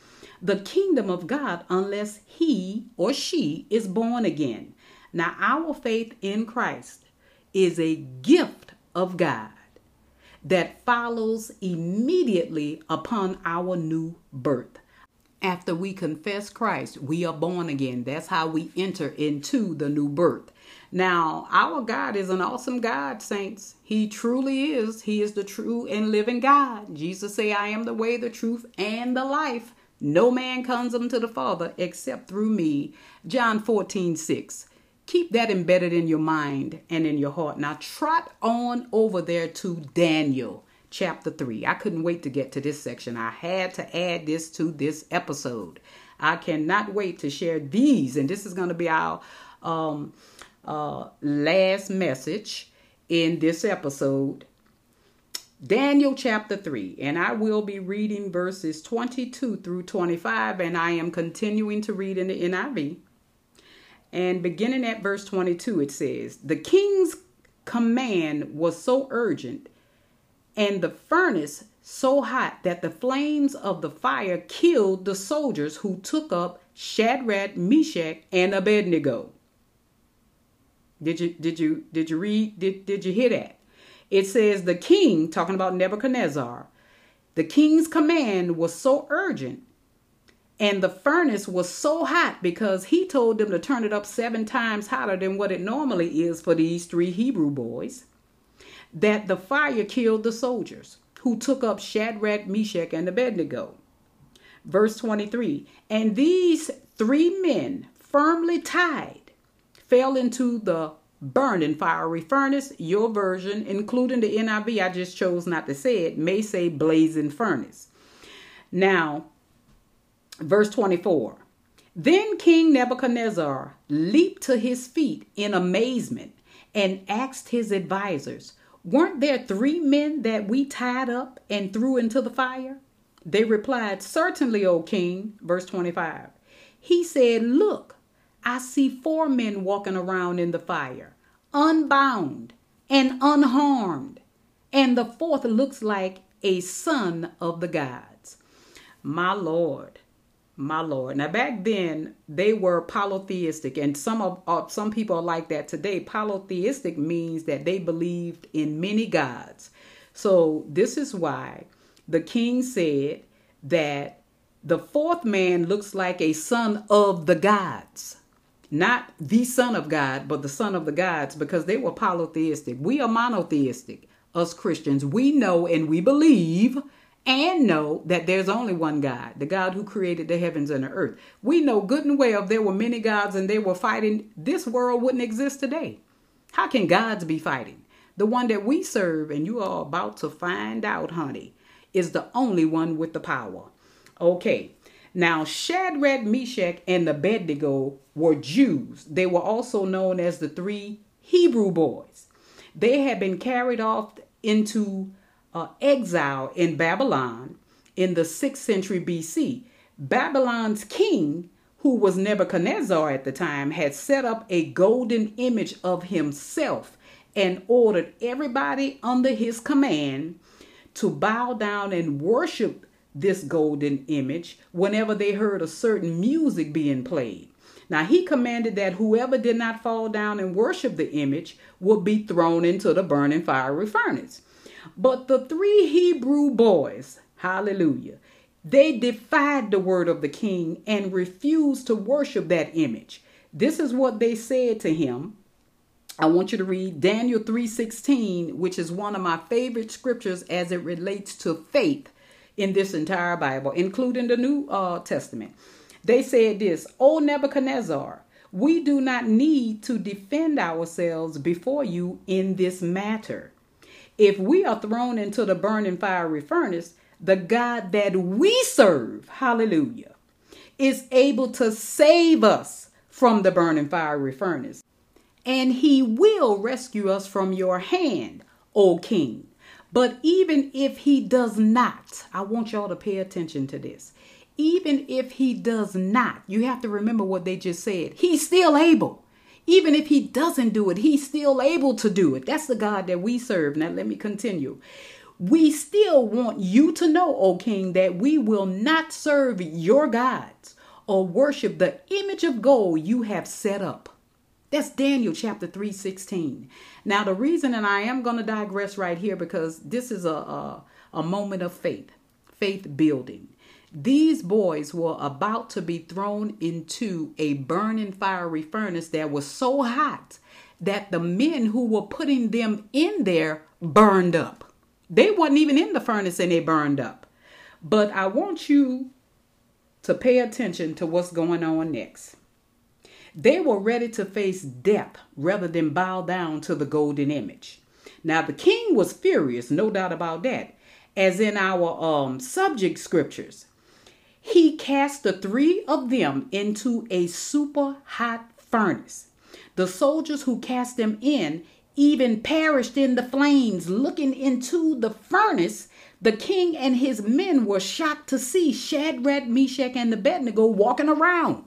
the kingdom of God unless he or she is born again. Now, our faith in Christ is a gift of God that follows immediately upon our new birth. After we confess Christ, we are born again. That's how we enter into the new birth. Now, our God is an awesome God, saints. He truly is. He is the true and living God. Jesus say, I am the way, the truth, and the life. No man comes unto the Father except through me. John 14, 6. Keep that embedded in your mind and in your heart. Now, trot on over there to Daniel chapter 3. I couldn't wait to get to this section. I had to add this to this episode. I cannot wait to share these, and this is going to be our um, uh, last message in this episode. Daniel chapter 3, and I will be reading verses 22 through 25, and I am continuing to read in the NIV. And beginning at verse 22, it says, The king's command was so urgent and the furnace so hot that the flames of the fire killed the soldiers who took up Shadrach, Meshach, and Abednego. Did you did you did you read did, did you hear that? It says the king, talking about Nebuchadnezzar, the king's command was so urgent and the furnace was so hot because he told them to turn it up seven times hotter than what it normally is for these three Hebrew boys that the fire killed the soldiers who took up Shadrach, Meshach, and Abednego. Verse 23 And these three men, firmly tied, fell into the burning fiery furnace. Your version, including the NIV, I just chose not to say it, may say blazing furnace. Now, verse 24 Then King Nebuchadnezzar leaped to his feet in amazement and asked his advisers, Weren't there three men that we tied up and threw into the fire? They replied, Certainly, O king. Verse 25. He said, Look, I see four men walking around in the fire, unbound and unharmed, and the fourth looks like a son of the gods. My Lord, my lord. Now back then they were polytheistic and some of uh, some people are like that today. Polytheistic means that they believed in many gods. So this is why the king said that the fourth man looks like a son of the gods. Not the son of god but the son of the gods because they were polytheistic. We are monotheistic us christians. We know and we believe and know that there's only one God, the God who created the heavens and the earth. We know good and well if there were many gods and they were fighting, this world wouldn't exist today. How can gods be fighting? The one that we serve, and you are about to find out, honey, is the only one with the power. Okay, now Shadrach, Meshach, and Abednego were Jews. They were also known as the three Hebrew boys. They had been carried off into uh, exile in Babylon in the 6th century BC. Babylon's king, who was Nebuchadnezzar at the time, had set up a golden image of himself and ordered everybody under his command to bow down and worship this golden image whenever they heard a certain music being played. Now he commanded that whoever did not fall down and worship the image would be thrown into the burning fiery furnace. But the three Hebrew boys, hallelujah, they defied the word of the king and refused to worship that image. This is what they said to him. I want you to read Daniel 3:16, which is one of my favorite scriptures as it relates to faith in this entire Bible, including the New uh, Testament. They said this, "O Nebuchadnezzar, we do not need to defend ourselves before you in this matter. If we are thrown into the burning fiery furnace, the God that we serve, hallelujah, is able to save us from the burning fiery furnace. And he will rescue us from your hand, O king. But even if he does not, I want y'all to pay attention to this. Even if he does not, you have to remember what they just said. He's still able. Even if he doesn't do it, he's still able to do it. That's the God that we serve. Now, let me continue. We still want you to know, O king, that we will not serve your gods or worship the image of gold you have set up. That's Daniel chapter 3 16. Now, the reason, and I am going to digress right here because this is a, a, a moment of faith, faith building. These boys were about to be thrown into a burning fiery furnace that was so hot that the men who were putting them in there burned up. They wasn't even in the furnace and they burned up. But I want you to pay attention to what's going on next. They were ready to face death rather than bow down to the golden image. Now, the king was furious, no doubt about that, as in our um, subject scriptures. He cast the three of them into a super hot furnace. The soldiers who cast them in even perished in the flames. Looking into the furnace, the king and his men were shocked to see Shadrach, Meshach, and Abednego walking around.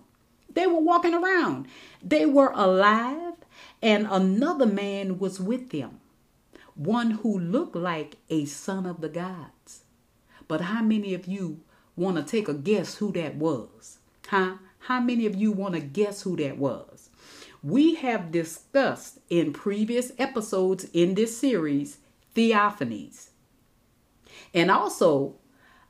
They were walking around. They were alive, and another man was with them, one who looked like a son of the gods. But how many of you want to take a guess who that was? Huh? How many of you want to guess who that was? We have discussed in previous episodes in this series theophanies. And also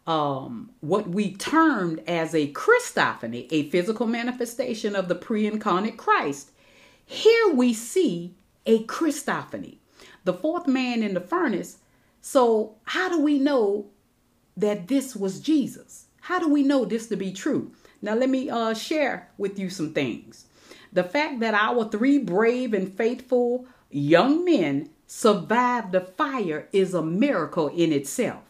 um, what we termed as a Christophany, a physical manifestation of the pre incarnate Christ. Here we see a Christophany, the fourth man in the furnace. So, how do we know that this was Jesus? How do we know this to be true? Now, let me uh, share with you some things. The fact that our three brave and faithful young men survived the fire is a miracle in itself.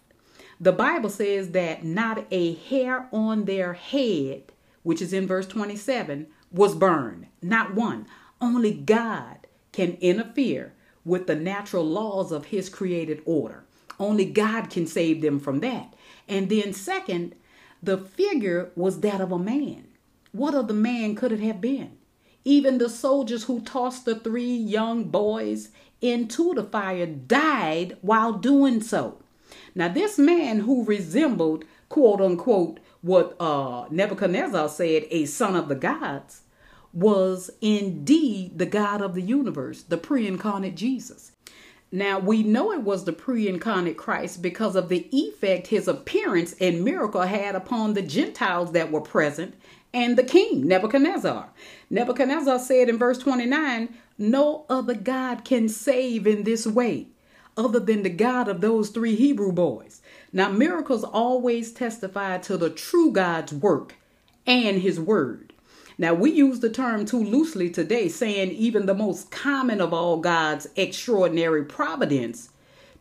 The Bible says that not a hair on their head, which is in verse 27, was burned. Not one. Only God can interfere with the natural laws of his created order. Only God can save them from that. And then, second, the figure was that of a man. What other man could it have been? Even the soldiers who tossed the three young boys into the fire died while doing so. Now, this man who resembled, quote unquote, what uh, Nebuchadnezzar said, a son of the gods, was indeed the God of the universe, the pre incarnate Jesus. Now, we know it was the pre incarnate Christ because of the effect his appearance and miracle had upon the Gentiles that were present and the king, Nebuchadnezzar. Nebuchadnezzar said in verse 29 No other God can save in this way other than the God of those three Hebrew boys. Now, miracles always testify to the true God's work and his word. Now, we use the term too loosely today, saying even the most common of all God's extraordinary providence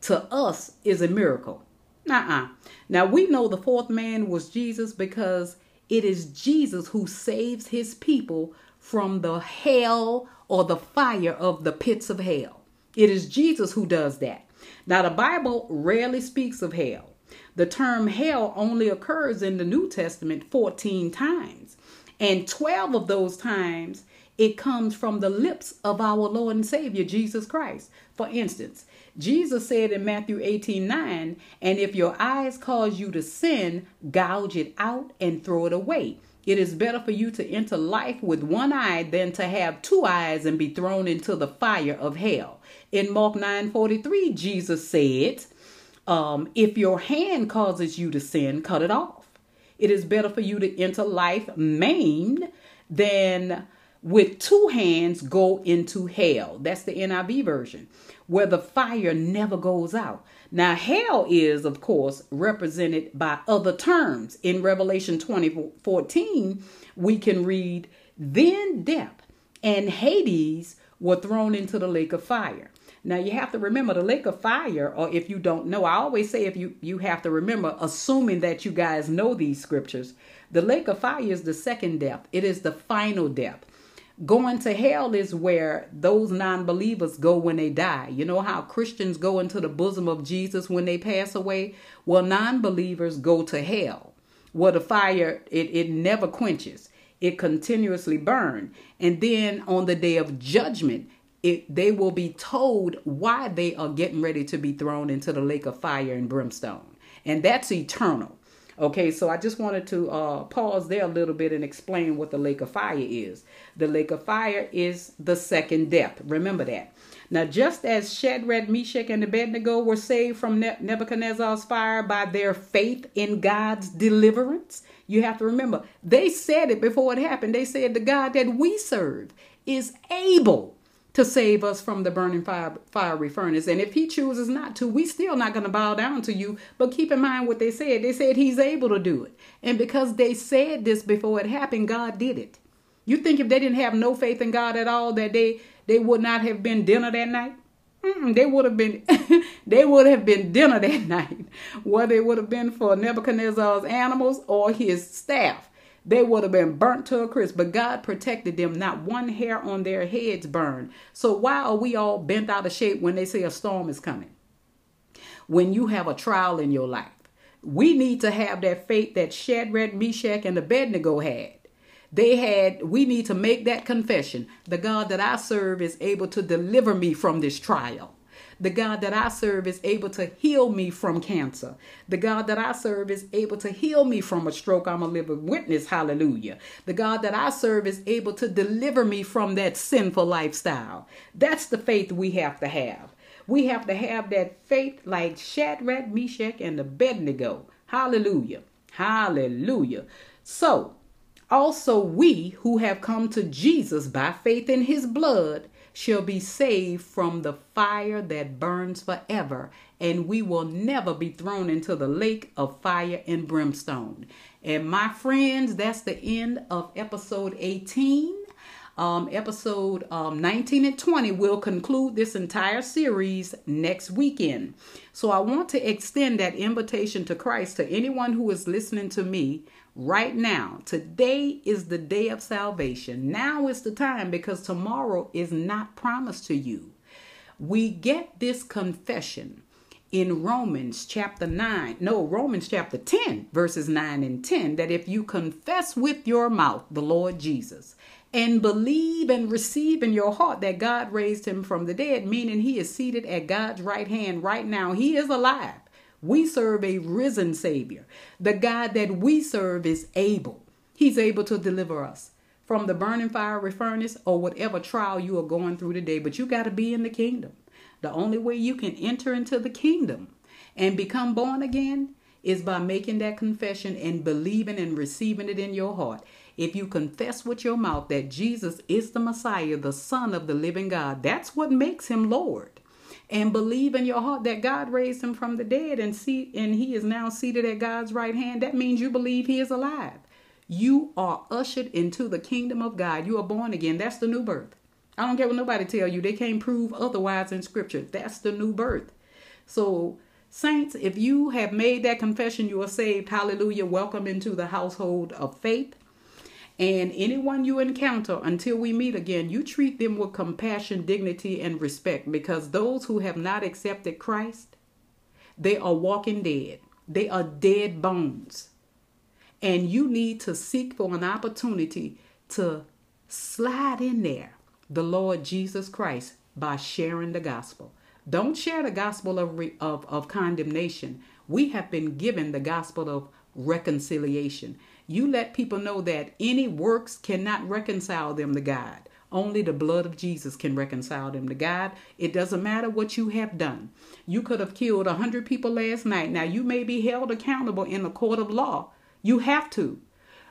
to us is a miracle. Uh-uh. Now, we know the fourth man was Jesus because it is Jesus who saves his people from the hell or the fire of the pits of hell. It is Jesus who does that. Now, the Bible rarely speaks of hell. The term hell only occurs in the New Testament 14 times. And 12 of those times, it comes from the lips of our Lord and Savior, Jesus Christ. For instance, Jesus said in Matthew 18 9, and if your eyes cause you to sin, gouge it out and throw it away. It is better for you to enter life with one eye than to have two eyes and be thrown into the fire of hell. In Mark 9 43, Jesus said, um, If your hand causes you to sin, cut it off. It is better for you to enter life maimed than with two hands go into hell. That's the NIV version, where the fire never goes out. Now, hell is, of course, represented by other terms. In Revelation 20 14, we can read, Then death and Hades were thrown into the lake of fire. Now you have to remember the lake of fire, or if you don't know, I always say if you you have to remember, assuming that you guys know these scriptures, the lake of fire is the second death. It is the final death. Going to hell is where those non-believers go when they die. You know how Christians go into the bosom of Jesus when they pass away? Well, non-believers go to hell, where the fire it, it never quenches. It continuously burns. And then on the day of judgment, it, they will be told why they are getting ready to be thrown into the lake of fire and brimstone. And that's eternal. Okay, so I just wanted to uh, pause there a little bit and explain what the lake of fire is. The lake of fire is the second death. Remember that. Now, just as Shadrach, Meshach, and Abednego were saved from Nebuchadnezzar's fire by their faith in God's deliverance, you have to remember, they said it before it happened. They said, The God that we serve is able to save us from the burning fire, fiery furnace. And if he chooses not to, we still not going to bow down to you. But keep in mind what they said. They said he's able to do it. And because they said this before it happened, God did it. You think if they didn't have no faith in God at all, that they they would not have been dinner that night? Mm-mm, they would have been they would have been dinner that night. Whether it would have been for Nebuchadnezzar's animals or his staff they would have been burnt to a crisp. But God protected them. Not one hair on their heads burned. So why are we all bent out of shape when they say a storm is coming? When you have a trial in your life, we need to have that faith that Shadrach, Meshach, and Abednego had. They had, we need to make that confession. The God that I serve is able to deliver me from this trial. The God that I serve is able to heal me from cancer. The God that I serve is able to heal me from a stroke. I'm a living witness. Hallelujah. The God that I serve is able to deliver me from that sinful lifestyle. That's the faith we have to have. We have to have that faith like Shadrach, Meshach, and Abednego. Hallelujah. Hallelujah. So, also we who have come to Jesus by faith in his blood shall be saved from the fire that burns forever, and we will never be thrown into the lake of fire and brimstone. And my friends, that's the end of episode 18. Um, episode um, 19 and 20 will conclude this entire series next weekend. So I want to extend that invitation to Christ to anyone who is listening to me right now. Today is the day of salvation. Now is the time because tomorrow is not promised to you. We get this confession in Romans chapter 9, no, Romans chapter 10, verses 9 and 10, that if you confess with your mouth the Lord Jesus and believe and receive in your heart that God raised him from the dead, meaning he is seated at God's right hand right now, he is alive. We serve a risen Savior. The God that we serve is able. He's able to deliver us from the burning fiery furnace or whatever trial you are going through today. But you got to be in the kingdom. The only way you can enter into the kingdom and become born again is by making that confession and believing and receiving it in your heart. If you confess with your mouth that Jesus is the Messiah, the Son of the living God, that's what makes him Lord and believe in your heart that God raised him from the dead and see and he is now seated at God's right hand, that means you believe he is alive. You are ushered into the kingdom of God. You are born again. That's the new birth. I don't care what nobody tell you. They can't prove otherwise in scripture. That's the new birth. So saints, if you have made that confession, you are saved. Hallelujah. Welcome into the household of faith. And anyone you encounter until we meet again, you treat them with compassion, dignity, and respect because those who have not accepted Christ, they are walking dead. They are dead bones. And you need to seek for an opportunity to slide in there the Lord Jesus Christ by sharing the gospel. Don't share the gospel of, of, of condemnation. We have been given the gospel of reconciliation. You let people know that any works cannot reconcile them to God. Only the blood of Jesus can reconcile them to God. It doesn't matter what you have done. You could have killed a hundred people last night. Now you may be held accountable in the court of law. You have to.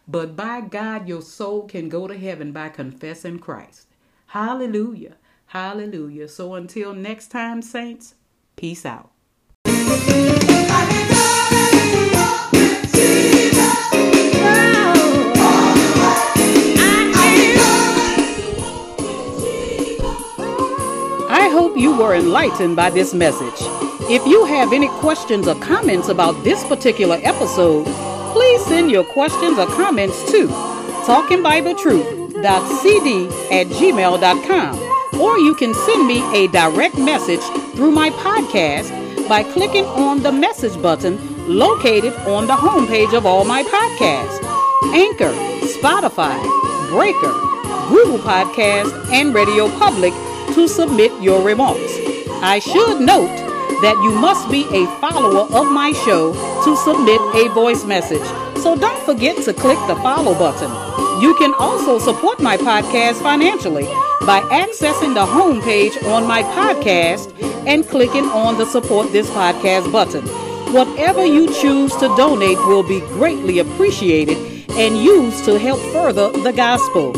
But by God, your soul can go to heaven by confessing Christ. Hallelujah. Hallelujah. So until next time, saints, peace out. Were enlightened by this message. If you have any questions or comments about this particular episode, please send your questions or comments to talkingbibletruth.cd at gmail.com or you can send me a direct message through my podcast by clicking on the message button located on the homepage of all my podcasts Anchor, Spotify, Breaker, Google Podcast, and Radio Public to submit your remarks. I should note that you must be a follower of my show to submit a voice message. So don't forget to click the follow button. You can also support my podcast financially by accessing the homepage on my podcast and clicking on the support this podcast button. Whatever you choose to donate will be greatly appreciated and used to help further the gospel.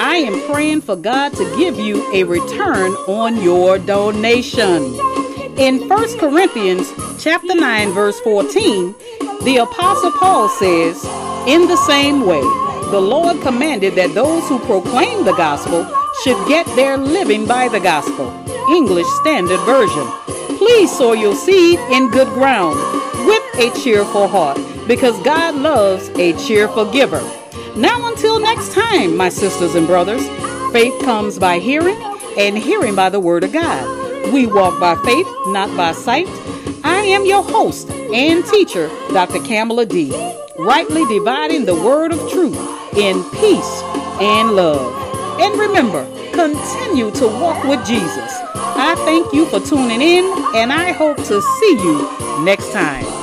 I am praying for God to give you a return on your donation. In 1 Corinthians chapter 9 verse 14, the apostle Paul says, "In the same way, the Lord commanded that those who proclaim the gospel should get their living by the gospel." English Standard Version. Please sow your seed in good ground with a cheerful heart because God loves a cheerful giver. Now, until next time, my sisters and brothers, faith comes by hearing, and hearing by the word of God. We walk by faith, not by sight. I am your host and teacher, Dr. Kamala D, rightly dividing the word of truth in peace and love. And remember, continue to walk with Jesus. I thank you for tuning in, and I hope to see you next time.